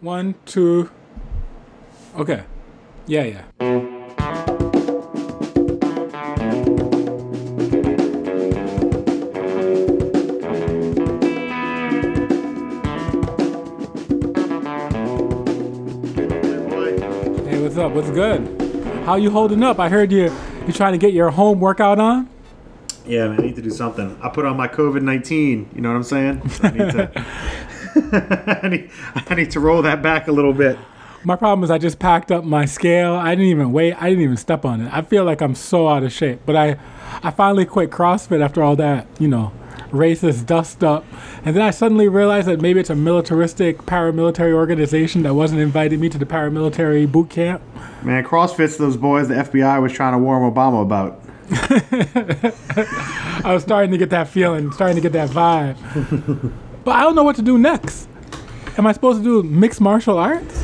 One, two. Okay. Yeah, yeah. Hey, what's up? What's good? How you holding up? I heard you you trying to get your home workout on. Yeah, man, I need to do something. I put on my COVID nineteen. You know what I'm saying? I need to. I, need, I need to roll that back a little bit. My problem is I just packed up my scale. I didn't even weigh. I didn't even step on it. I feel like I'm so out of shape. But I, I finally quit CrossFit after all that, you know, racist dust up. And then I suddenly realized that maybe it's a militaristic paramilitary organization that wasn't inviting me to the paramilitary boot camp. Man, CrossFit's those boys the FBI was trying to warn Obama about. I was starting to get that feeling, starting to get that vibe. but I don't know what to do next. Am I supposed to do mixed martial arts?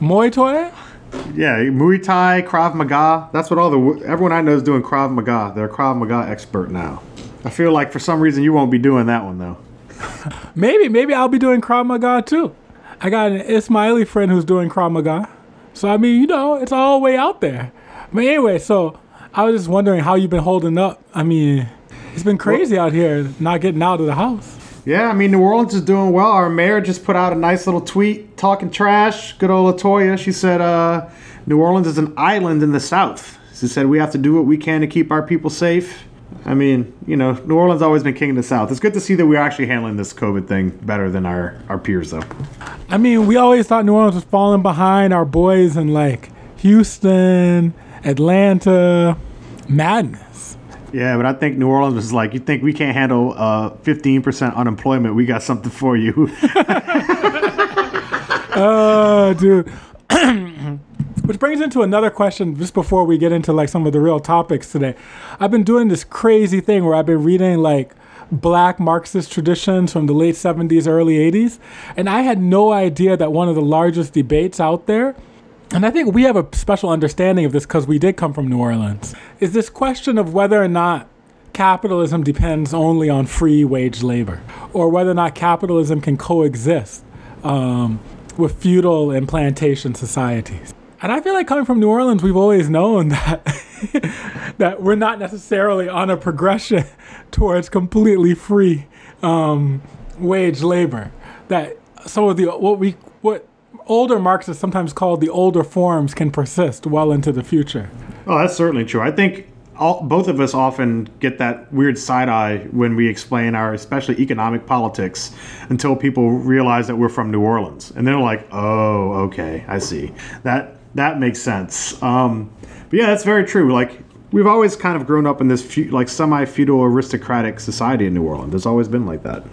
Muay Thai? Yeah, Muay Thai, Krav Maga. That's what all the everyone I know is doing Krav Maga. They're a Krav Maga expert now. I feel like for some reason you won't be doing that one though. Maybe, maybe I'll be doing Krav Maga too. I got an Ismaili friend who's doing Krav Maga. So, I mean, you know, it's all way out there. But anyway, so I was just wondering how you've been holding up. I mean, it's been crazy out here not getting out of the house. Yeah, I mean New Orleans is doing well. Our mayor just put out a nice little tweet talking trash. Good old LaToya. She said, uh, "New Orleans is an island in the South." She said we have to do what we can to keep our people safe. I mean, you know, New Orleans always been king of the South. It's good to see that we're actually handling this COVID thing better than our our peers, though. I mean, we always thought New Orleans was falling behind our boys in like Houston, Atlanta, madness. Yeah, but I think New Orleans was like, you think we can't handle uh, 15% unemployment? We got something for you. Oh, dude. Which brings into another question just before we get into like some of the real topics today. I've been doing this crazy thing where I've been reading like black Marxist traditions from the late 70s, early 80s, and I had no idea that one of the largest debates out there and I think we have a special understanding of this because we did come from New Orleans. Is this question of whether or not capitalism depends only on free wage labor, or whether or not capitalism can coexist um, with feudal and plantation societies? And I feel like coming from New Orleans, we've always known that that we're not necessarily on a progression towards completely free um, wage labor. That some of the what we what older Marxists sometimes called the older forms can persist well into the future. Oh, that's certainly true. I think all, both of us often get that weird side eye when we explain our, especially economic politics, until people realize that we're from New Orleans, and they're like, "Oh, okay, I see. That that makes sense." Um, but yeah, that's very true. Like we've always kind of grown up in this fe- like semi-feudal aristocratic society in New Orleans. It's always been like that.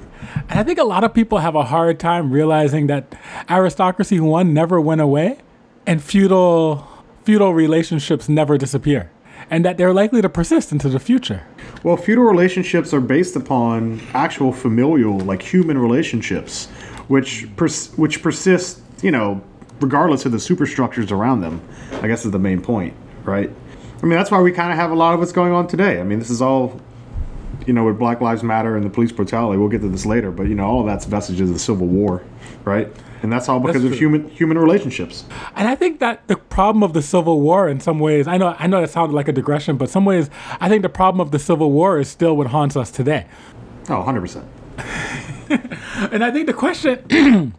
And I think a lot of people have a hard time realizing that aristocracy one never went away and feudal feudal relationships never disappear and that they're likely to persist into the future. Well, feudal relationships are based upon actual familial, like human relationships, which pers- which persist, you know, regardless of the superstructures around them. I guess is the main point, right? I mean, that's why we kind of have a lot of what's going on today. I mean, this is all, you know, with Black Lives Matter and the police brutality. We'll get to this later, but you know, all of that's vestiges of the Civil War, right? And that's all because That's of human human relationships. And I think that the problem of the Civil War in some ways, I know I know that sounded like a digression, but some ways I think the problem of the Civil War is still what haunts us today. Oh, 100 percent. And I think the question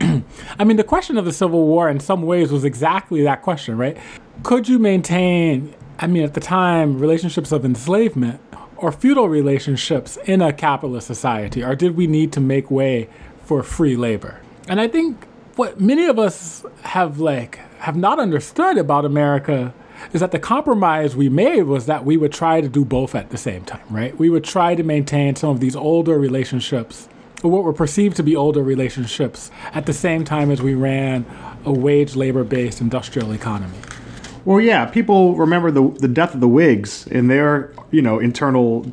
I mean the question of the Civil War in some ways was exactly that question, right? Could you maintain I mean at the time relationships of enslavement or feudal relationships in a capitalist society or did we need to make way for free labor? And I think what many of us have like have not understood about America is that the compromise we made was that we would try to do both at the same time, right? We would try to maintain some of these older relationships, or what were perceived to be older relationships, at the same time as we ran a wage labor based industrial economy. Well, yeah, people remember the the death of the Whigs and their you know internal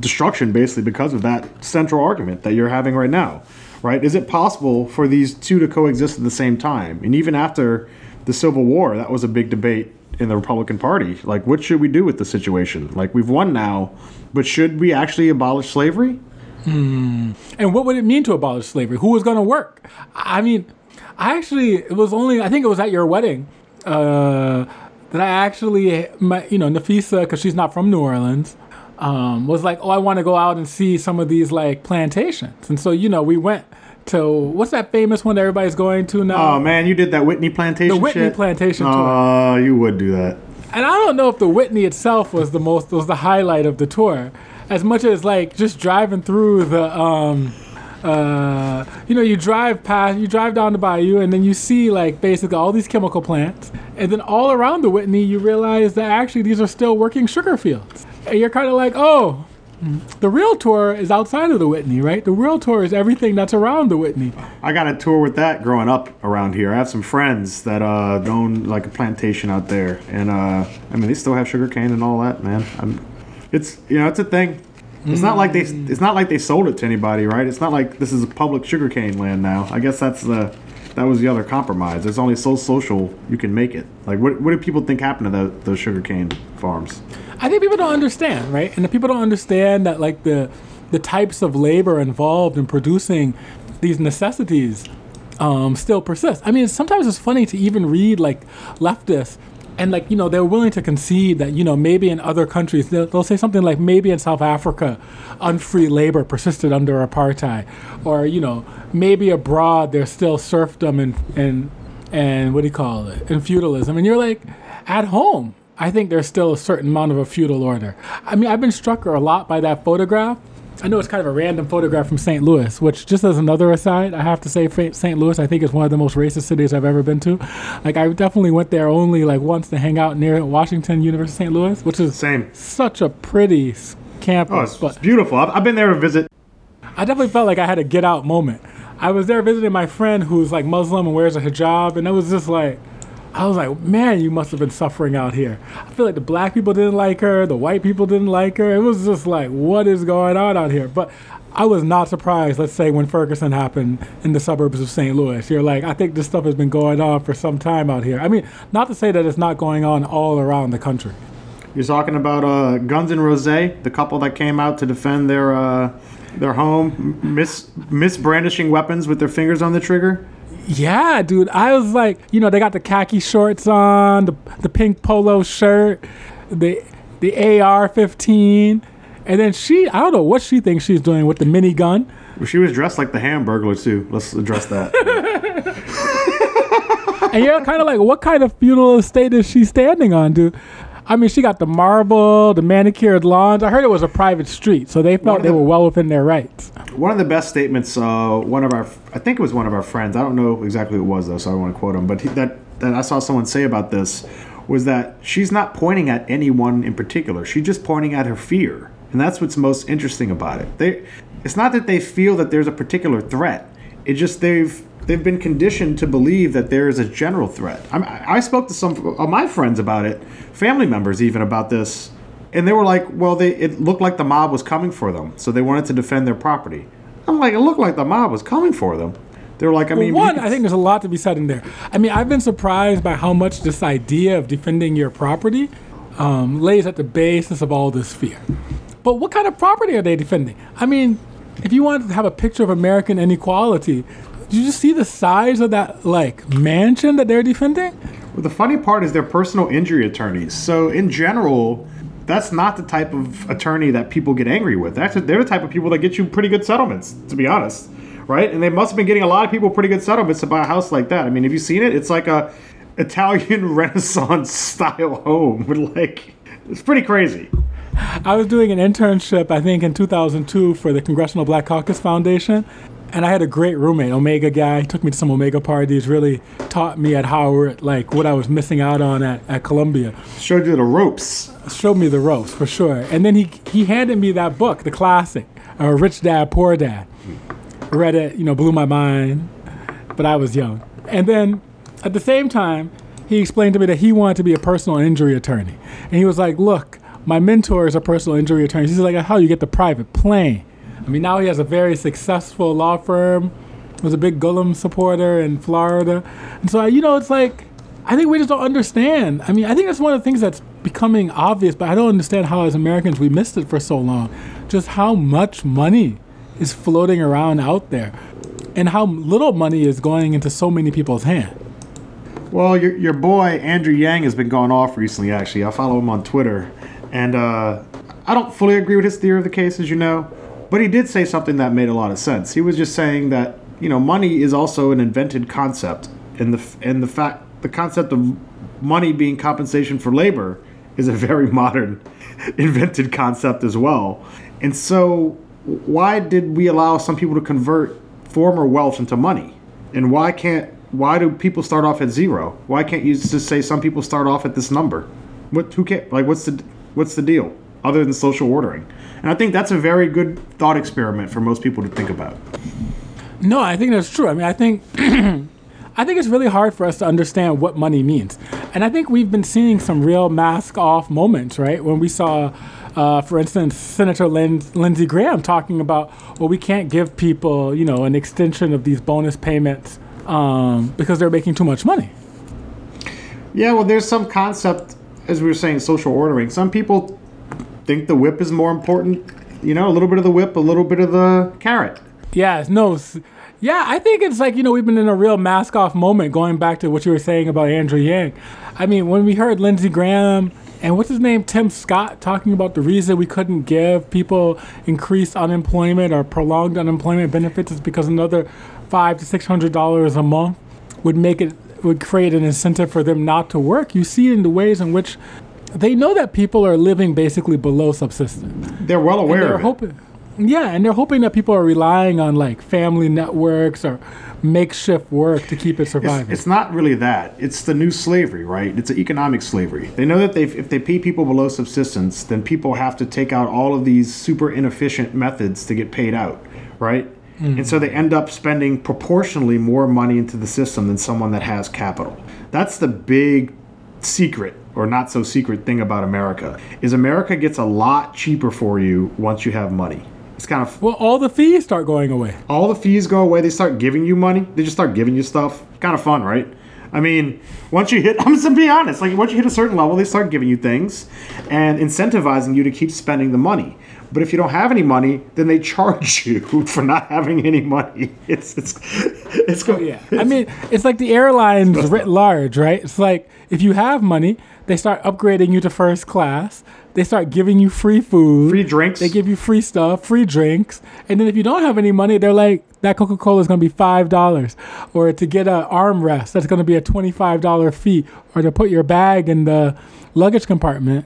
destruction basically because of that central argument that you're having right now, right? Is it possible for these two to coexist at the same time? And even after the Civil War, that was a big debate in the Republican Party. Like, what should we do with the situation? Like, we've won now, but should we actually abolish slavery? And what would it mean to abolish slavery? Who was going to work? I mean, I actually, it was only, I think it was at your wedding, uh, that I actually, met, you know, Nafisa, because she's not from New Orleans, um, was like, oh, I want to go out and see some of these like plantations. And so, you know, we went to, what's that famous one that everybody's going to now? Oh man, you did that Whitney plantation. The Whitney shit? plantation tour. Oh, you would do that. and I don't know if the Whitney itself was the most was the highlight of the tour, as much as like just driving through the um, uh, you know, you drive past, you drive down the bayou, and then you see like basically all these chemical plants, and then all around the Whitney, you realize that actually these are still working sugar fields, and you're kind of like, oh. The real tour is outside of the Whitney, right? The real tour is everything that's around the Whitney. I got a tour with that growing up around here. I have some friends that uh, own like a plantation out there, and uh, I mean they still have sugar cane and all that, man. I'm, it's you know it's a thing. It's not like they it's not like they sold it to anybody, right? It's not like this is a public sugarcane land now. I guess that's the that was the other compromise. It's only so social you can make it. Like what what do people think happened to the, those sugarcane farms? I think people don't understand, right? And the people don't understand that like the the types of labor involved in producing these necessities um, still persist. I mean, sometimes it's funny to even read like leftists and like you know they're willing to concede that you know maybe in other countries they'll, they'll say something like maybe in South Africa unfree labor persisted under apartheid or you know maybe abroad there's still serfdom and and and what do you call it and feudalism and you're like at home I think there's still a certain amount of a feudal order. I mean, I've been struck a lot by that photograph. I know it's kind of a random photograph from St. Louis, which, just as another aside, I have to say, St. Louis, I think is one of the most racist cities I've ever been to. Like, I definitely went there only like once to hang out near Washington University, St. Louis, which is Same. such a pretty campus. Oh, it's, but it's beautiful. I've, I've been there to visit. I definitely felt like I had a get out moment. I was there visiting my friend who's like Muslim and wears a hijab, and it was just like, I was like, man, you must have been suffering out here. I feel like the black people didn't like her, the white people didn't like her. It was just like, what is going on out here? But I was not surprised, let's say, when Ferguson happened in the suburbs of St. Louis. You're like, I think this stuff has been going on for some time out here. I mean, not to say that it's not going on all around the country. You're talking about uh, Guns and Rose, the couple that came out to defend their uh, their home, mis misbrandishing weapons with their fingers on the trigger. Yeah, dude. I was like, you know, they got the khaki shorts on, the the pink polo shirt, the the AR-15, and then she, I don't know what she thinks she's doing with the minigun. She was dressed like the Hamburglar too. Let's address that. And you're kind of like, what kind of feudal estate is she standing on, dude? I mean, she got the marble, the manicured lawns. I heard it was a private street, so they felt they the- were well within their rights. One of the best statements. Uh, one of our, I think it was one of our friends. I don't know exactly who it was though, so I want to quote him. But he, that that I saw someone say about this was that she's not pointing at anyone in particular. She's just pointing at her fear, and that's what's most interesting about it. They, it's not that they feel that there's a particular threat. It just they've they've been conditioned to believe that there is a general threat. I'm, I spoke to some of my friends about it, family members even about this, and they were like, "Well, they it looked like the mob was coming for them, so they wanted to defend their property." I'm like, "It looked like the mob was coming for them." They were like, "I Well, mean, one, I think there's a lot to be said in there. I mean, I've been surprised by how much this idea of defending your property um, lays at the basis of all this fear. But what kind of property are they defending? I mean, if you want to have a picture of American inequality, you just see the size of that like mansion that they're defending? Well, the funny part is they're personal injury attorneys. So in general, that's not the type of attorney that people get angry with. They're the type of people that get you pretty good settlements, to be honest, right? And they must have been getting a lot of people pretty good settlements to buy a house like that. I mean, have you seen it? It's like a Italian Renaissance style home with like it's pretty crazy. I was doing an internship, I think, in 2002 for the Congressional Black Caucus Foundation. And I had a great roommate, Omega guy. He took me to some Omega parties, really taught me at Howard, like what I was missing out on at, at Columbia. Showed you the ropes. Showed me the ropes for sure. And then he, he handed me that book, the classic, uh, Rich Dad, Poor Dad. Read it, you know, blew my mind, but I was young. And then at the same time, he explained to me that he wanted to be a personal injury attorney. And he was like, look, my mentor is a personal injury attorney. He's like, how you get the private plane. I mean, now he has a very successful law firm. Was a big Gillum supporter in Florida, and so you know, it's like I think we just don't understand. I mean, I think that's one of the things that's becoming obvious, but I don't understand how, as Americans, we missed it for so long. Just how much money is floating around out there. and how little money is going into so many people's hands. Well, your, your boy Andrew Yang has been going off recently. Actually, I follow him on Twitter, and uh, I don't fully agree with his theory of the case, as you know, but he did say something that made a lot of sense. He was just saying that you know money is also an invented concept, and the and the fact the concept of money being compensation for labor is a very modern invented concept as well. And so, why did we allow some people to convert former wealth into money? And why can't why do people start off at zero? Why can't you just say some people start off at this number? What who can like what's the what's the deal other than social ordering? And I think that's a very good thought experiment for most people to think about. No, I think that's true. I mean, I think I think it's really hard for us to understand what money means. And I think we've been seeing some real mask off moments, right? When we saw, uh, for instance, Senator Lin- Lindsey Graham talking about, well, we can't give people, you know, an extension of these bonus payments um, because they're making too much money. Yeah, well, there's some concept, as we were saying, social ordering. Some people think the whip is more important. You know, a little bit of the whip, a little bit of the carrot. Yeah, no, yeah, I think it's like, you know, we've been in a real mask off moment going back to what you were saying about Andrew Yang. I mean, when we heard Lindsey Graham and what's his name, Tim Scott, talking about the reason we couldn't give people increased unemployment or prolonged unemployment benefits is because another five to six hundred dollars a month would make it would create an incentive for them not to work. You see in the ways in which they know that people are living basically below subsistence. They're well aware they're of it. hoping, yeah, and they're hoping that people are relying on like family networks or makeshift work to keep it surviving. It's, it's not really that. It's the new slavery, right? It's an economic slavery. They know that if they pay people below subsistence, then people have to take out all of these super inefficient methods to get paid out, right? And so they end up spending proportionally more money into the system than someone that has capital. That's the big secret or not so secret thing about America is America gets a lot cheaper for you once you have money. It's kind of well, all the fees start going away. all the fees go away. They start giving you money. They just start giving you stuff. Kind of fun, right? I mean, once you hit, I'm just gonna be honest. Like once you hit a certain level, they start giving you things and incentivizing you to keep spending the money. But if you don't have any money, then they charge you for not having any money. It's it's it's go- Yeah, I mean, it's like the airlines writ large, right? It's like if you have money, they start upgrading you to first class. They start giving you free food, free drinks. They give you free stuff, free drinks, and then if you don't have any money, they're like, that Coca Cola is going to be five dollars, or to get an armrest, that's going to be a twenty-five dollar fee, or to put your bag in the luggage compartment,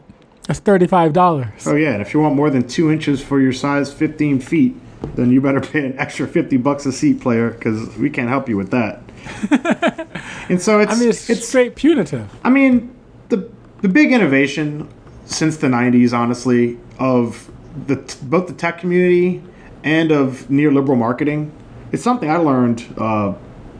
that's thirty-five dollars. oh yeah, and if you want more than two inches for your size 15 feet, then you better pay an extra 50 bucks a seat, player, because we can't help you with that. and so it's I mean, it's, it's straight punitive. I mean, the the big innovation since the '90s, honestly, of the both the tech community and of neoliberal marketing, it's something I learned uh,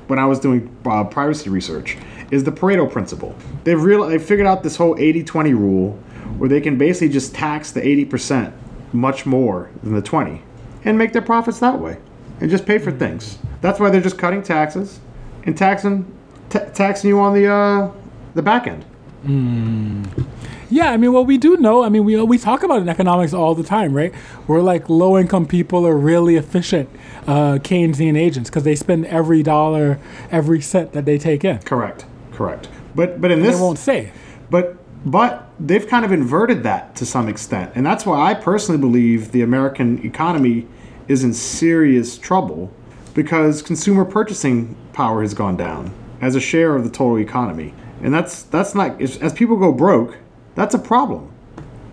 when I was doing uh, privacy research. Is the Pareto principle? They've real they figured out this whole 80-20 rule, where they can basically just tax the 80% much more than the 20, and make their profits that way, and just pay for things. That's why they're just cutting taxes and taxing ta taxing you on the uh, the back end. Yeah, I mean, well, we do know. I mean, we we talk about it in economics all the time, right? We're like low income people are really efficient uh, Keynesian agents because they spend every dollar, every cent that they take in. Correct. Correct. But but in They this they won't say. but but they've kind of inverted that to some extent. And that's why I personally believe the American economy is in serious trouble because consumer purchasing power has gone down as a share of the total economy. And that's that's not as people go broke, that's a problem.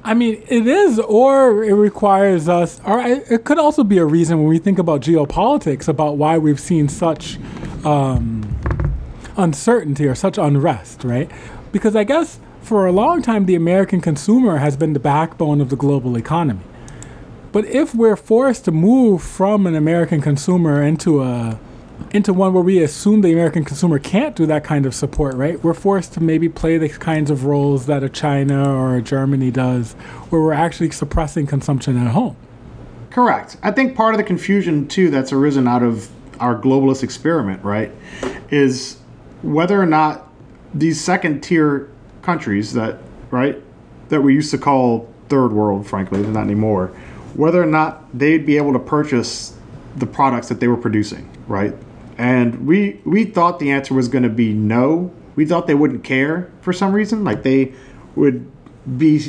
I mean, it is, or it requires us, or it could also be a reason when we think about geopolitics about why we've seen such um, uncertainty or such unrest, right? Because I guess for a long time, the American consumer has been the backbone of the global economy. But if we're forced to move from an American consumer into a into one where we assume the American consumer can't do that kind of support, right? We're forced to maybe play the kinds of roles that a China or a Germany does, where we're actually suppressing consumption at home. Correct. I think part of the confusion too that's arisen out of our globalist experiment, right, is whether or not these second tier countries that, right, that we used to call third world, frankly, not anymore, whether or not they'd be able to purchase the products that they were producing, right? And we we thought the answer was going to be no. We thought they wouldn't care for some reason, like they would be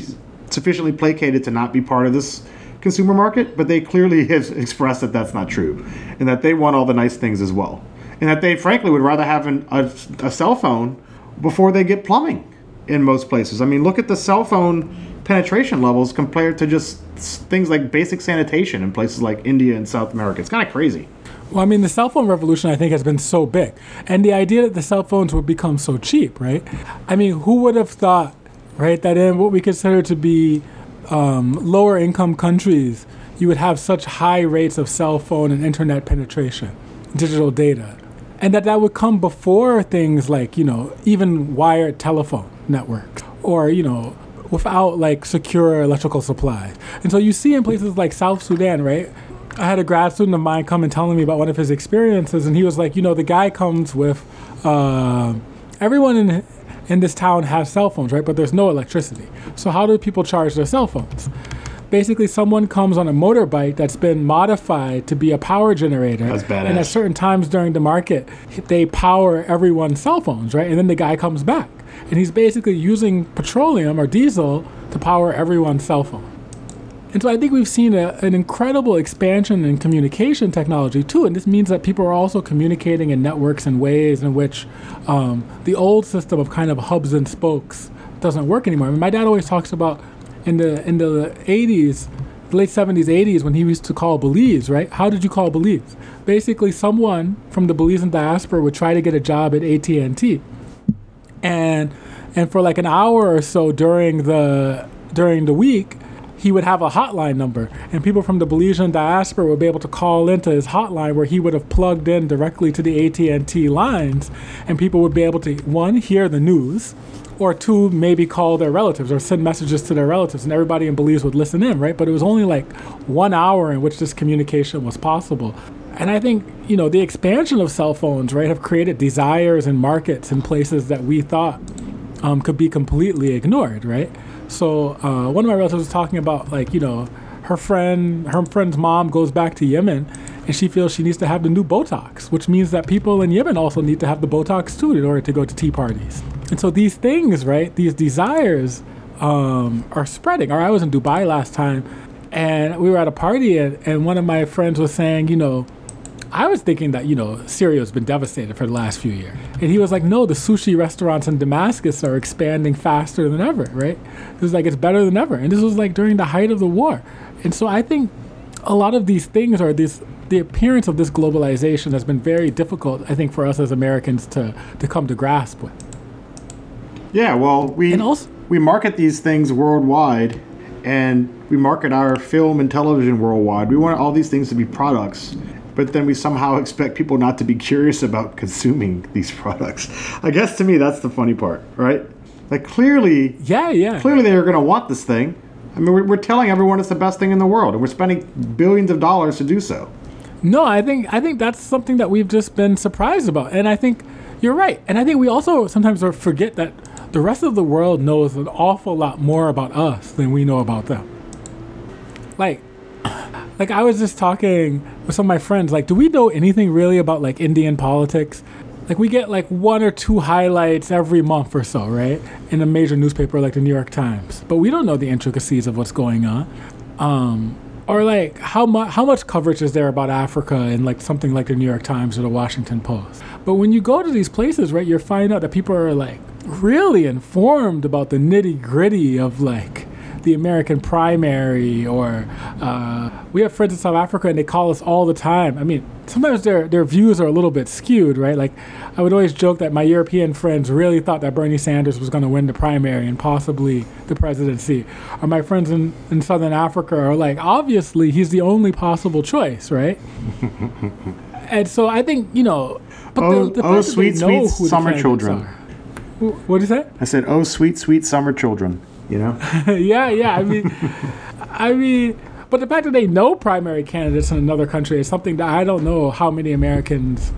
sufficiently placated to not be part of this consumer market, but they clearly have expressed that that's not true, and that they want all the nice things as well, and that they frankly would rather have an, a, a cell phone before they get plumbing in most places. I mean, look at the cell phone penetration levels compared to just things like basic sanitation in places like India and South America. It's kind of crazy. Well, I mean, the cell phone revolution, I think, has been so big. And the idea that the cell phones would become so cheap, right? I mean, who would have thought, right, that in what we consider to be um, lower income countries, you would have such high rates of cell phone and internet penetration, digital data, and that that would come before things like, you know, even wired telephone networks or, you know, without like secure electrical supplies. And so you see in places like South Sudan, right? I had a grad student of mine come and telling me about one of his experiences, and he was like, you know, the guy comes with uh, everyone in in this town has cell phones, right? But there's no electricity. So how do people charge their cell phones? Basically, someone comes on a motorbike that's been modified to be a power generator. That's badass. And at certain times during the market, they power everyone's cell phones, right? And then the guy comes back. And he's basically using petroleum or diesel to power everyone's cell phone. And so I think we've seen a, an incredible expansion in communication technology too. And this means that people are also communicating in networks and ways in which um, the old system of kind of hubs and spokes doesn't work anymore. I mean, my dad always talks about in the in the 80s, late 70s, 80s, when he used to call Belize, right? How did you call Belize? Basically, someone from the Belizean diaspora would try to get a job at AT&T, and and for like an hour or so during the during the week he would have a hotline number, and people from the Belizean diaspora would be able to call into his hotline where he would have plugged in directly to the AT&T lines, and people would be able to one hear the news, or two maybe call their relatives or send messages to their relatives, and everybody in Belize would listen in, right? But it was only like one hour in which this communication was possible. And I think, you know, the expansion of cell phones, right, have created desires and markets in places that we thought um, could be completely ignored, right? So uh, one of my relatives was talking about like you know her friend her friend's mom goes back to Yemen and she feels she needs to have the new Botox, which means that people in Yemen also need to have the Botox too in order to go to tea parties. And so these things, right, these desires um, are spreading. Or I was in Dubai last time and we were at a party and, and one of my friends was saying, you know, I was thinking that, you know, Syria has been devastated for the last few years. And he was like, no, the sushi restaurants in Damascus are expanding faster than ever, right? It was like, it's better than ever. And this was like during the height of the war. And so I think a lot of these things are this, the appearance of this globalization has been very difficult, I think, for us as Americans to, to come to grasp with. Yeah, well, we, And also- we market these things worldwide and we market our film and television worldwide. We want all these things to be products but then we somehow expect people not to be curious about consuming these products. I guess to me that's the funny part, right? Like clearly, Yeah, yeah. clearly they are going to want this thing. I mean, we're, we're telling everyone it's the best thing in the world, and we're spending billions of dollars to do so. No, I think I think that's something that we've just been surprised about, and I think you're right. And I think we also sometimes forget that the rest of the world knows an awful lot more about us than we know about them. Like, like I was just talking with some of my friends. Like, do we know anything really about like Indian politics? Like, we get like one or two highlights every month or so, right, in a major newspaper like the New York Times. But we don't know the intricacies of what's going on. Um, or like how much how much coverage is there about Africa in like something like the New York Times or the Washington Post? But when you go to these places, right, you find out that people are like really informed about the nitty gritty of like the American primary, or uh, we have friends in South Africa and they call us all the time. I mean, sometimes their their views are a little bit skewed, right? Like I would always joke that my European friends really thought that Bernie Sanders was going to win the primary and possibly the presidency. Or my friends in, in Southern Africa are like, obviously he's the only possible choice, right? and so I think you know, but Oh- the, the oh, that they sweet, sweet summer children. are. What is that? I said, "Oh, sweet, sweet summer children," you know. yeah, yeah. I mean, I mean, but the fact that they know primary candidates in another country is something that I don't know how many Americans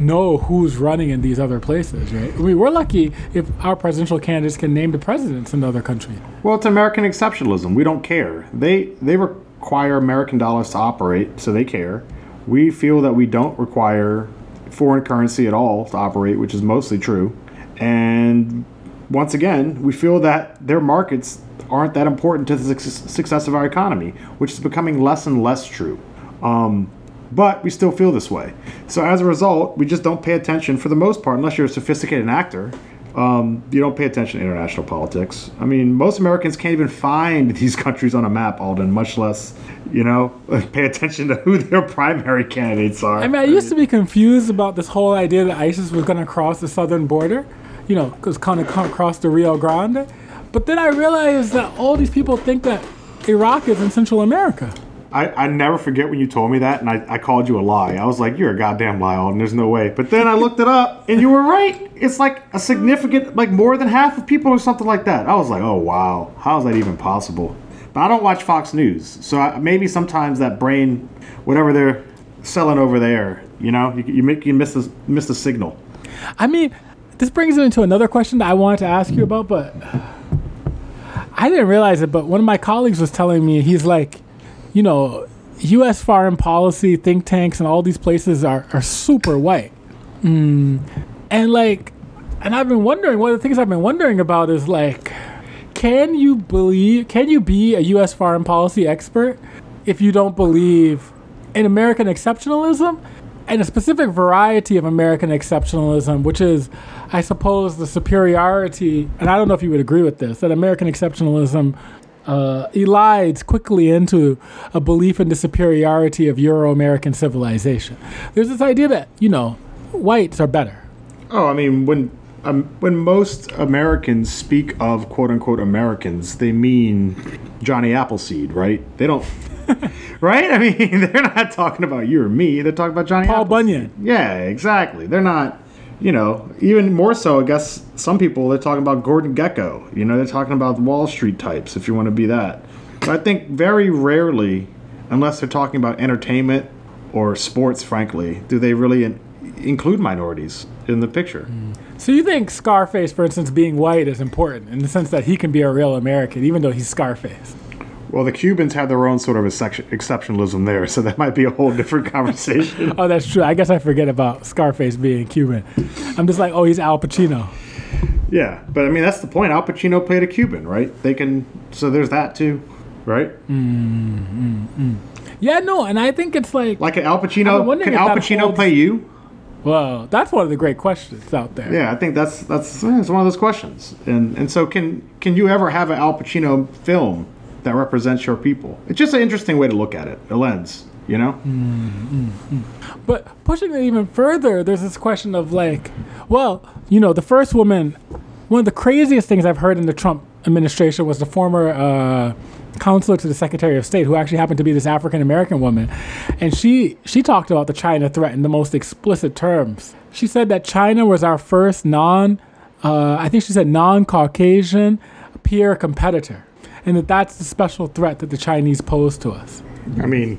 know who's running in these other places, right? I mean, we're lucky if our presidential candidates can name the presidents in other country. Well, it's American exceptionalism. We don't care. They they require American dollars to operate, so they care. We feel that we don't require foreign currency at all to operate, which is mostly true. And once again, we feel that their markets aren't that important to the success of our economy, which is becoming less and less true. Um, but we still feel this way. So as a result, we just don't pay attention for the most part, unless you're a sophisticated actor. Um, you don't pay attention to international politics. I mean, most Americans can't even find these countries on a map, Alden, much less, you know, pay attention to who their primary candidates are. I mean, I used to be confused about this whole idea that ISIS was going to cross the southern border, you know, because kind of across the Rio Grande. But then I realized that all these people think that Iraq is in Central America. I, I never forget when you told me that, and I, I called you a lie. I was like, "You're a goddamn lie, and there's no way." But then I looked it up, and you were right. It's like a significant, like more than half of people or something like that. I was like, "Oh wow, how is that even possible?" But I don't watch Fox News, so I, maybe sometimes that brain, whatever they're selling over there, you know, you, you make you miss the miss the signal. I mean, this brings me into another question that I wanted to ask you about, but I didn't realize it. But one of my colleagues was telling me he's like you know, U.S. foreign policy think tanks and all these places are, are super white. Mm. And like, and I've been wondering, one of the things I've been wondering about is like, can you believe, can you be a U.S. foreign policy expert if you don't believe in American exceptionalism and a specific variety of American exceptionalism, which is, I suppose, the superiority, and I don't know if you would agree with this, that American exceptionalism uh, elides quickly into a belief in the superiority of Euro American civilization. There's this idea that, you know, whites are better. Oh, I mean, when um, when most Americans speak of quote unquote Americans, they mean Johnny Appleseed, right? They don't. right? I mean, they're not talking about you or me. They're talking about Johnny Paul. Bunyan. Yeah, exactly. They're not you know, even more so, I guess some people they're talking about Gordon Gekko. You know, they're talking about Wall Street types, if you want to be that. But I think very rarely, unless they're talking about entertainment or sports, frankly, do they really in- include minorities in the picture. Mm. So you think Scarface, for instance, being white is important in the sense that he can be a real American, even though he's Scarface? Well, the Cubans have their own sort of exceptionalism there, so that might be a whole different conversation. oh, that's true. I guess I forget about Scarface being Cuban. I'm just like, oh, he's Al Pacino. Yeah, but I mean that's the point. Al Pacino played a Cuban, right? They can, so there's that too, right? Mm-hmm. Yeah, no, and I think it's like like an Al Pacino. Can Al Pacino holds, play you? Well, that's one of the great questions out there. Yeah, I think that's that's eh, it's one of those questions. And and so can can you ever have an Al Pacino film that represents your people. It's just an interesting way to look at it, a lens, you know? Mm-hmm. But pushing it even further, there's this question of like, well, you know, the first woman, one of the craziest things I've heard in the Trump administration was the former uh, counselor to the Secretary of State, who actually happened to be this African American woman, and she she talked about the China threat in the most explicit terms. She said that China was our first non, uh, I think she said non-Caucasian peer competitor and that that's the special threat that the Chinese pose to us. I mean,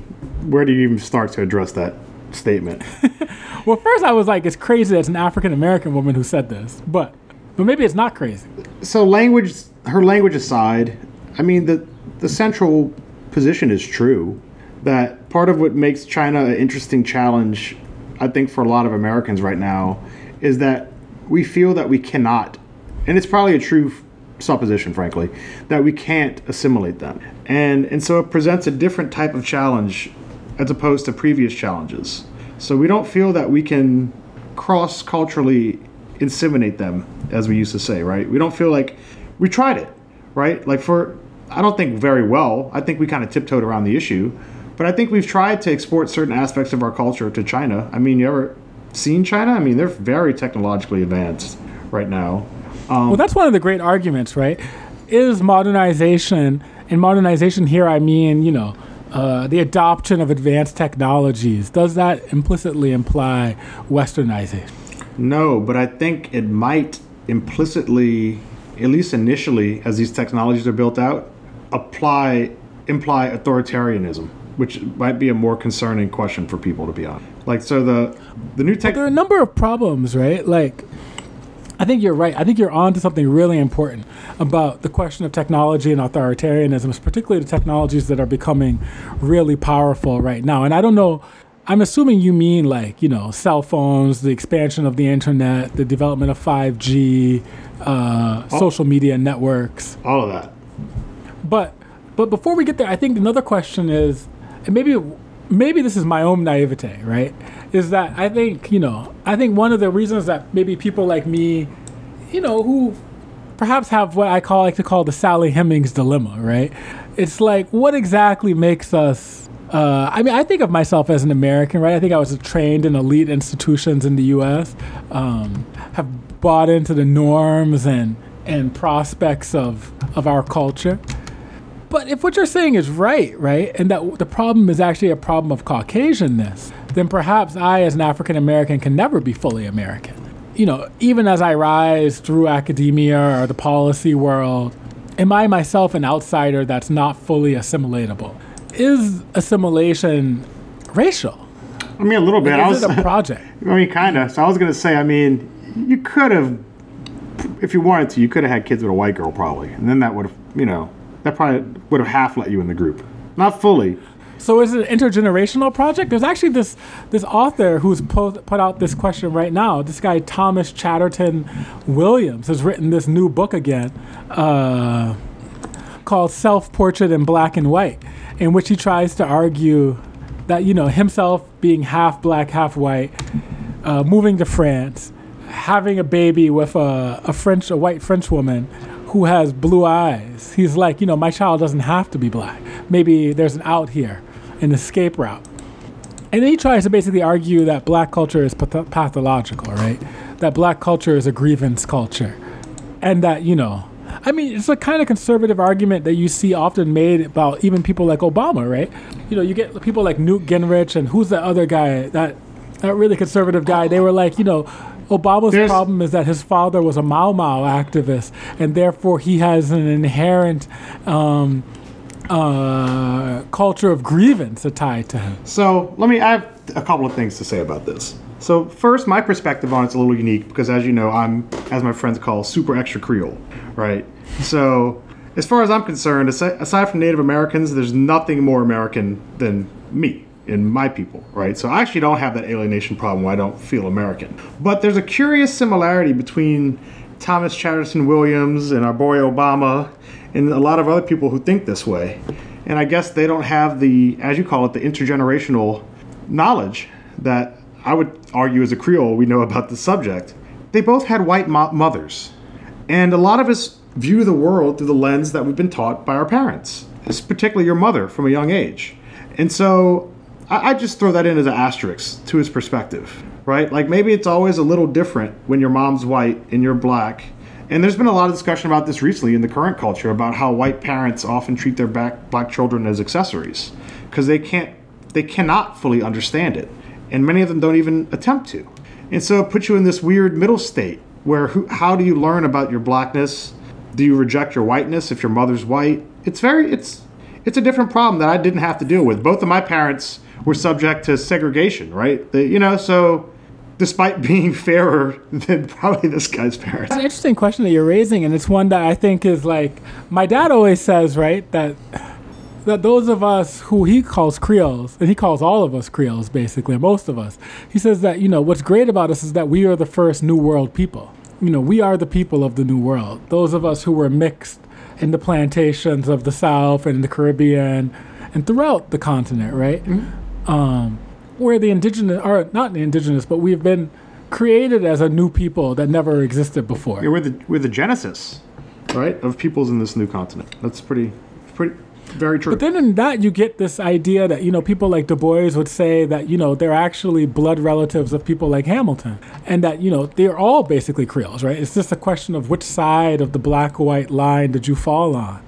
where do you even start to address that statement? well, first I was like, it's crazy that it's an African American woman who said this, but but maybe it's not crazy. So language, her language aside, I mean the the central position is true that part of what makes China an interesting challenge, I think, for a lot of Americans right now, is that we feel that we cannot, and it's probably a true supposition, frankly, that we can't assimilate them. And, and so it presents a different type of challenge as opposed to previous challenges. So we don't feel that we can cross culturally inseminate them, as we used to say, right? We don't feel like we tried it, right? Like for, I don't think very well. I think we kind of tiptoed around the issue, but I think we've tried to export certain aspects of our culture to China. I mean, you ever seen China? I mean, they're very technologically advanced right now. Um, well, that's one of the great arguments, right? Is modernization, and modernization here I mean, you know, uh, the adoption of advanced technologies. Does that implicitly imply westernization? No, but I think it might implicitly, at least initially, as these technologies are built out, apply imply authoritarianism, which might be a more concerning question for people to be on. Like, so the the new tech. Well, there are a number of problems, right? Like I think you're right. I think you're on to something really important about the question of technology and authoritarianism, particularly the technologies that are becoming really powerful right now. And I don't know, I'm assuming you mean like, you know, cell phones, the expansion of the internet, the development of 5G, uh, social media networks. All of that. But but before we get there, I think another question is, and maybe maybe this is my own naivete, right? Is that I think, you know, I think one of the reasons that maybe people like me, you know, who perhaps have what I call like to call the Sally Hemings dilemma, right? It's like what exactly makes us uh, I mean, I think of myself as an American, right? I think I was trained in elite institutions in the U.S., um, have bought into the norms and and prospects of of our culture. But if what you're saying is right, right, and that the problem is actually a problem of Caucasianness, then perhaps I, as an African American, can never be fully American. You know, even as I rise through academia or the policy world, am I myself an outsider that's not fully assimilatable? Is assimilation racial? I mean, a little bit. Like, I is was, it a project? I mean, kind of. So I was going to say, I mean, you could have, if you wanted to, you could have had kids with a white girl probably. And then that would have, you know, that probably would have half let you in the group. Not fully. So is it an intergenerational project? There's actually this this author who's po- put out this question right now. This guy Thomas Chatterton Williams has written this new book again, uh, called "Self Portrait in Black and White," in which he tries to argue that you know himself being half black, half white, uh, moving to France, having a baby with a, a French, a white French woman who has blue eyes. He's like, you know, my child doesn't have to be black. Maybe there's an out here, an escape route. And then he tries to basically argue that black culture is path- pathological, right? That black culture is a grievance culture. And that, you know, I mean, it's a kind of conservative argument that you see often made about even people like Obama, right? You know, you get people like Newt Gingrich and who's that other guy, that, that really conservative guy. They were like, you know, Obama's There's- problem is that his father was a Mau Mau activist, and therefore he has an inherent um, uh, culture of grievance tied to him. So let me. I have a couple of things to say about this. So first, my perspective on it's a little unique because, as you know, I'm, as my friends call, super extra Creole, right? So, as far as I'm concerned, aside from Native Americans, there's nothing more American than me and my people, right? So I actually don't have that alienation problem where I don't feel American. But there's a curious similarity between Thomas Chatterton Williams and our boy Obama and a lot of other people who think this way. And I guess they don't have the, as you call it, the intergenerational knowledge that I would argue as a Creole we know about the subject. They both had white mo- mothers. And a lot of us view the world through the lens that we've been taught by our parents, particularly your mother from a young age. And so I, I just throw that in as an asterisk to his perspective, right? Like maybe it's always a little different when your mom's white and you're black. And there's been a lot of discussion about this recently in the current culture about how white parents often treat their back, black children as accessories because they can't, they cannot fully understand it, and many of them don't even attempt to. And so it puts you in this weird middle state where who, how do you learn about your blackness? Do you reject your whiteness if your mother's white? It's very it's it's a different problem that I didn't have to deal with. Both of my parents were subject to segregation, right? They, you know, so despite being fairer than probably this guy's parents. It's an interesting question that you're raising, and it's one that I think is like my dad always says, right? That that those of us who he calls Creoles, and he calls all of us Creoles, basically, most of us. He says that you know what's great about us is that we are the first New World people. You know, we are the people of the New World. Those of us who were mixed in the plantations of the South and in the Caribbean and throughout the continent, right? Mm-hmm. Um, we're the indigenous, or not the indigenous, but we've been created as a new people that never existed before. Yeah, we're the we're the genesis, right, of peoples in this new continent. That's pretty pretty very true. But then in that, you get this idea that, you know, people like Du Bois would say that, you know, they're actually blood relatives of people like Hamilton. And that, you know, they're all basically Creoles, right? It's just a question of which side of the black white line did you fall on?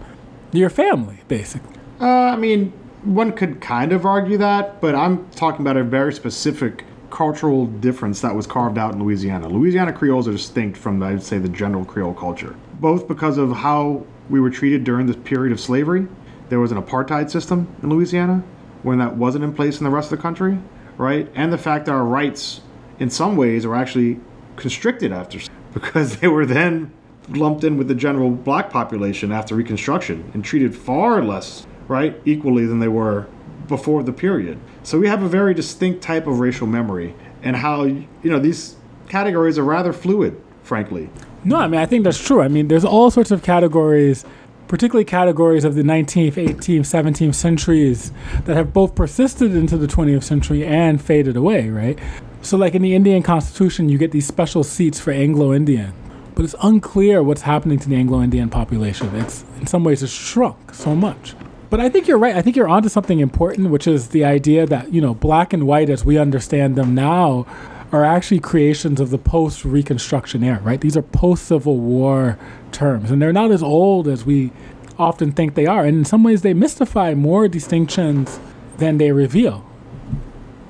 Your family, basically. Uh, I mean, one could kind of argue that, but I'm talking about a very specific cultural difference that was carved out in Louisiana. Louisiana Creoles are distinct from, I'd say, the general Creole culture, both because of how we were treated during this period of slavery. There was an apartheid system in Louisiana when that wasn't in place in the rest of the country, right? And the fact that our rights, in some ways, are actually constricted after because they were then lumped in with the general black population after Reconstruction and treated far less right equally than they were before the period. So we have a very distinct type of racial memory and how you know these categories are rather fluid, frankly. No, I mean I think that's true. I mean there's all sorts of categories, particularly categories of the 19th, 18th, 17th centuries that have both persisted into the 20th century and faded away, right? So like in the Indian Constitution, you get these special seats for Anglo-Indian, but it's unclear what's happening to the Anglo-Indian population. It's in some ways it's shrunk so much. But I think you're right. I think you're onto something important, which is the idea that, you know, black and white as we understand them now are actually creations of the post Reconstruction era, right? These are post Civil War terms, and they're not as old as we often think they are. And in some ways, they mystify more distinctions than they reveal.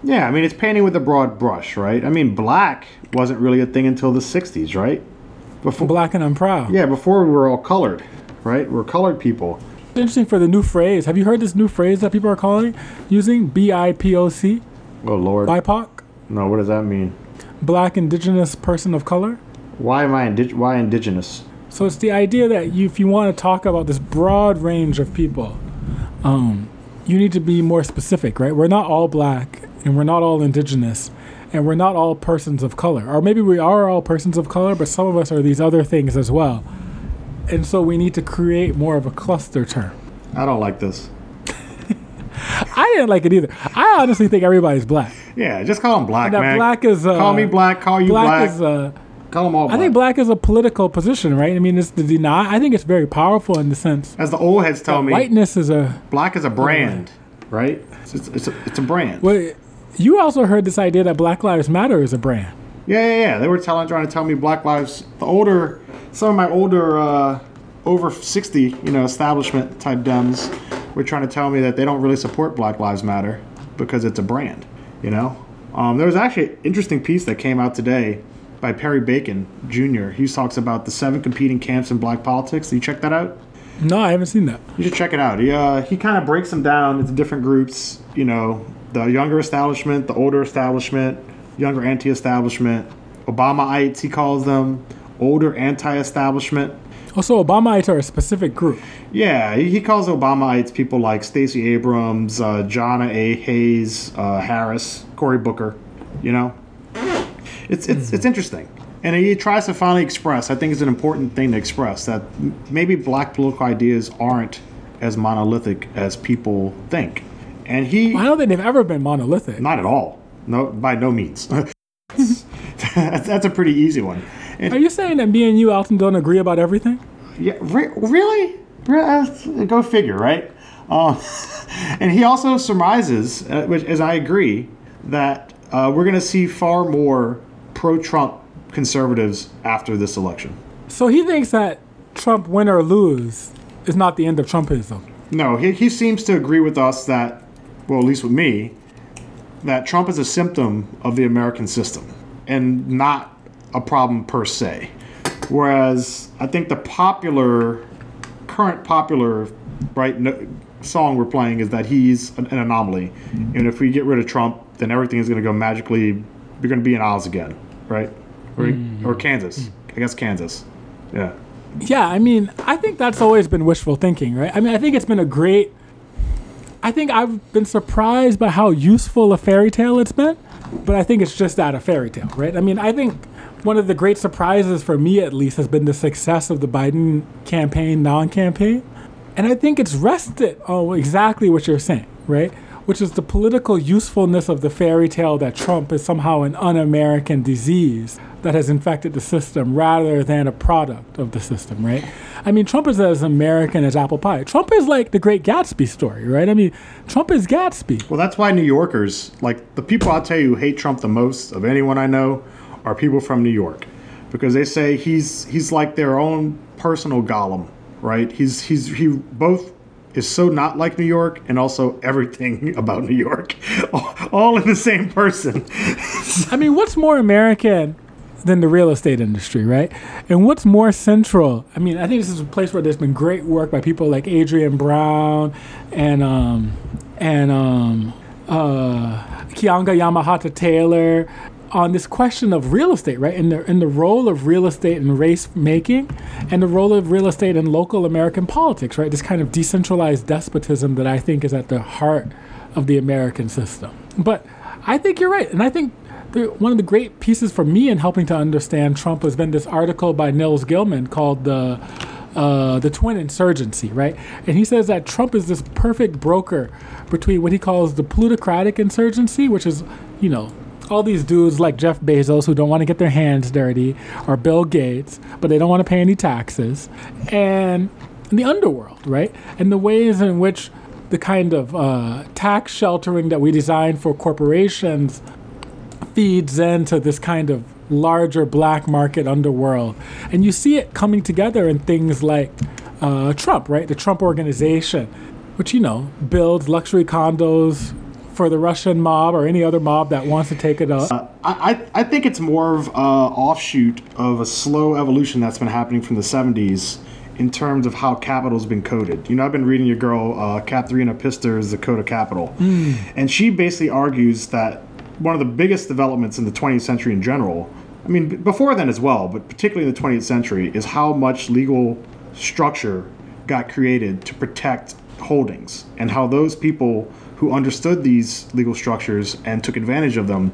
Yeah, I mean, it's painting with a broad brush, right? I mean, black wasn't really a thing until the 60s, right? Before, black and I'm proud. Yeah, before we were all colored, right? We're colored people. Interesting for the new phrase. Have you heard this new phrase that people are calling using BIPOC? Oh Lord. BIPOC. No, what does that mean? Black Indigenous Person of Color. Why am I indig- why indigenous? So it's the idea that you, if you want to talk about this broad range of people, um, you need to be more specific, right? We're not all black, and we're not all indigenous, and we're not all persons of color, or maybe we are all persons of color, but some of us are these other things as well. And so we need to create more of a cluster term. I don't like this. I didn't like it either. I honestly think everybody's black. Yeah, just call them black, man. black is uh, call me black. Call you black, black. is uh, call them all Black. I think black is a political position, right? I mean, it's the deny. I think it's very powerful in the sense As the old heads tell me, whiteness is a. black is a brand, right? It's, it's, it's, a, it's a brand. Well, you also heard this idea that Black Lives Matter is a brand. Yeah, yeah, yeah. They were telling, trying to tell me Black Lives. The older, some of my older, uh, over sixty, you know, establishment type Dems, were trying to tell me that they don't really support Black Lives Matter because it's a brand. You know, um, there was actually an interesting piece that came out today by Perry Bacon Jr. He talks about the seven competing camps in black politics. Did you check that out? No, I haven't seen that. You should check it out. He uh, he kind of breaks them down into different groups. You know, the younger establishment, the older establishment, younger anti-establishment, Obamaites he calls them, older anti-establishment. Also, Obamaites are a specific group. Yeah, he, calls Obamaites people like Stacey Abrams, uh, Jahana Hayes, uh, Harris, Cory Booker. You know, it's it's it's interesting, and he tries to finally express. I think it's an important thing to express that maybe black political ideas aren't as monolithic as people think, and he I don't think they've ever been monolithic. not at all. No, by no means. that's, that's a pretty easy one. And Are you saying that me and you, Alton, don't agree about everything? Yeah, re- really? Re- uh, Go figure, right? Um, and he also surmises, uh, which, as I agree, that uh, we're going to see far more pro-Trump conservatives after this election. So he thinks that Trump win or lose is not the end of Trumpism. No, he, he seems to agree with us that, well, at least with me, that Trump is a symptom of the American system and not a problem per se. Whereas I think the popular, current popular, right no, song we're playing is that he's an, an anomaly, and if we get rid of Trump, then everything is going to go magically. We're going to be in Oz again, right? Or, mm-hmm. or Kansas, I guess Kansas. Yeah. Yeah, I mean, I think that's always been wishful thinking, right? I mean, I think it's been a great. I think I've been surprised by how useful a fairy tale it's been, but I think it's just that a fairy tale, right? I mean, I think one of the great surprises for me, at least, has been the success of the Biden campaign, non campaign. And I think it's rested on exactly what you're saying, right? Which is the political usefulness of the fairy tale that Trump is somehow an un American disease that has infected the system rather than a product of the system, right? I mean, Trump is as American as apple pie. Trump is like the great Gatsby story, right? I mean, Trump is Gatsby. Well, that's why New Yorkers, like the people I'll tell you who hate Trump the most of anyone I know, are people from New York, because they say he's he's like their own personal golem, right? He's he's he both is so not like New York and also everything about New York, all, in the same person. I mean, what's more American than the real estate industry, right? And what's more central? I mean, I think this is a place where there's been great work by people like Adrienne Brown and um, and um, uh, Keeanga Yamahtta Taylor on this question of real estate, right? In the in the role of real estate in race making, and the role of real estate in local American politics, right? This kind of decentralized despotism that I think is at the heart of the American system. But I think you're right, and I think the, one of the great pieces for me in helping to understand Trump has been this article by Nils Gilman called the uh, the twin insurgency, right? And he says that Trump is this perfect broker between what he calls the plutocratic insurgency, which is, you know, all these dudes like Jeff Bezos who don't want to get their hands dirty, or Bill Gates, but they don't want to pay any taxes, and the underworld, right? And the ways in which the kind of uh, tax sheltering that we design for corporations feeds into this kind of larger black market underworld. And you see it coming together in things like uh, Trump, right? The Trump organization, which, you know, builds luxury condos for the Russian mob or any other mob that wants to take it up. Uh, I, I think it's more of an offshoot of a slow evolution that's been happening from the 70s in terms of how capital's been coded. You know, I've been reading your girl, uh, Katharina Pistor's The Code of Capital. Mm. And she basically argues that one of the biggest developments in the 20th century in general I mean, before then as well, but particularly in the 20th century, is how much legal structure got created to protect holdings and how those people who understood these legal structures and took advantage of them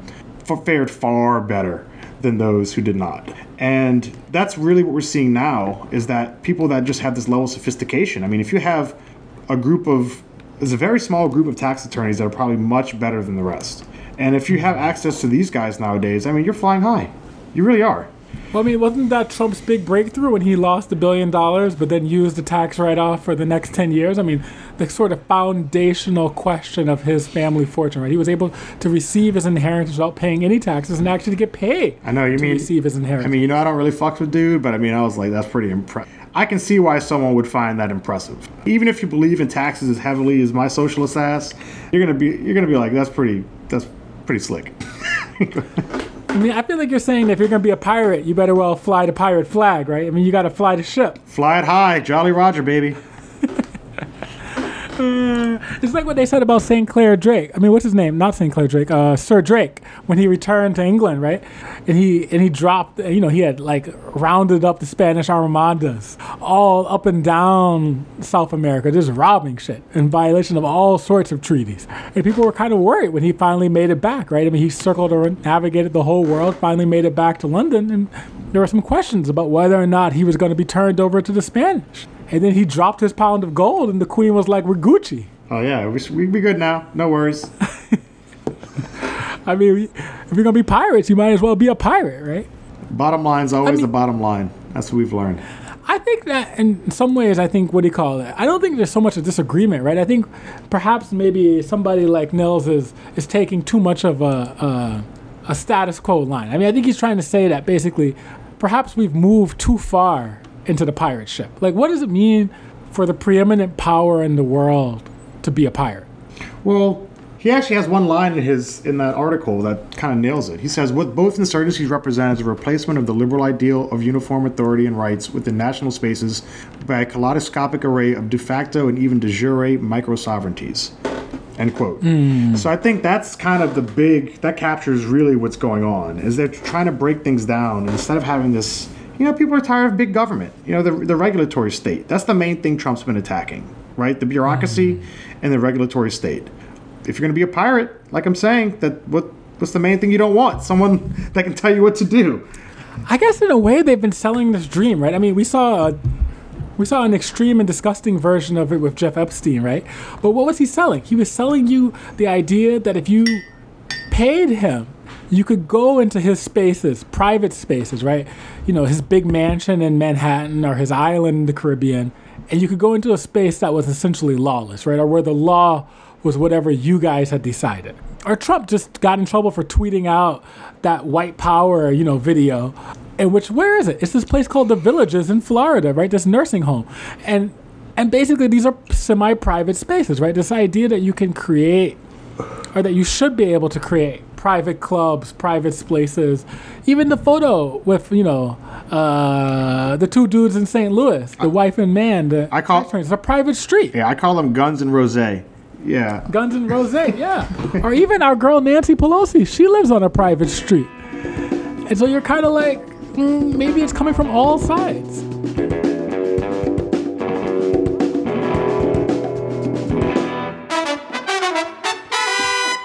fared far better than those who did not. And that's really what we're seeing now is that people that just have this level of sophistication. I mean, if you have a group of there's a very small group of tax attorneys that are probably much better than the rest. And if you have access to these guys nowadays, I mean, you're flying high. You really are. Well, I mean, wasn't that Trump's big breakthrough when he lost a billion dollars, but then used the tax write off for the next 10 years? I mean, the sort of foundational question of his family fortune, right? He was able to receive his inheritance without paying any taxes and actually get paid. I know, you mean. receive his inheritance. I mean, you know, I don't really fuck with dude, but I mean, I was like, that's pretty impressive. I can see why someone would find that impressive. Even if you believe in taxes as heavily as my socialist ass, you're gonna be you're gonna be like, that's pretty that's pretty slick. I mean, I feel like you're saying that if you're going to be a pirate, you better well fly the pirate flag, right? I mean, you got to fly the ship. Fly it high, Jolly Roger, baby. It's like what they said about St. Clair Drake. I mean, what's his name? Not St. Clair Drake. Uh, Sir Drake when he returned to England, right? And he and he dropped. You know, he had like rounded up the Spanish armadas all up and down South America, just robbing shit in violation of all sorts of treaties. And people were kind of worried when he finally made it back, right? I mean, he circled or navigated the whole world, finally made it back to London, and there were some questions about whether or not he was going to be turned over to the Spanish. And then he dropped his pound of gold, and the queen was like, "We're Gucci." Oh yeah, we we be good now. No worries. I mean, if you're gonna be pirates, you might as well be a pirate, right? Bottom line's always I mean, the bottom line. That's what we've learned. I think that in some ways, I think what do you call it? I don't think there's so much a disagreement, right? I think perhaps maybe somebody like Nils is is taking too much of a, a a status quo line. I mean, I think he's trying to say that basically, perhaps we've moved too far into the pirate ship. Like, what does it mean for the preeminent power in the world to be a pirate? Well, he actually has one line in his in that article that kind of nails it. He says, "What both insurgencies represent is a replacement of the liberal ideal of uniform authority and rights within national spaces by a kaleidoscopic array of de facto and even de jure micro sovereignties." End quote. Mm. So I think that's kind of the big that captures really what's going on. Is they're trying to break things down instead of having this you know, people are tired of big government. You know, the, the regulatory state. That's the main thing Trump's been attacking, right? The bureaucracy mm-hmm. and the regulatory state. If you're going to be a pirate, like I'm saying, that what what's the main thing you don't want? Someone that can tell you what to do. I guess in a way they've been selling this dream, right? I mean, we saw a, we saw an extreme and disgusting version of it with Jeff Epstein, right? But what was he selling? He was selling you the idea that if you paid him you could go into his spaces, private spaces, right? You know, his big mansion in Manhattan or his island in the Caribbean, and you could go into a space that was essentially lawless, right? Or where the law was whatever you guys had decided. Or Trump just got in trouble for tweeting out that white power, you know, video. And which where is it? It's this place called the Villages in Florida, right? This nursing home. And and basically these are semi-private spaces, right? This idea that you can create or that you should be able to create private clubs, private places. Even the photo with you know uh, the two dudes in St. Louis, the I, wife and man. The I call it's a private street. Yeah, I call them Guns and Rose. Yeah, Guns and Rose. Yeah, or even our girl Nancy Pelosi. She lives on a private street. And so you're kind of like, mm, maybe it's coming from all sides.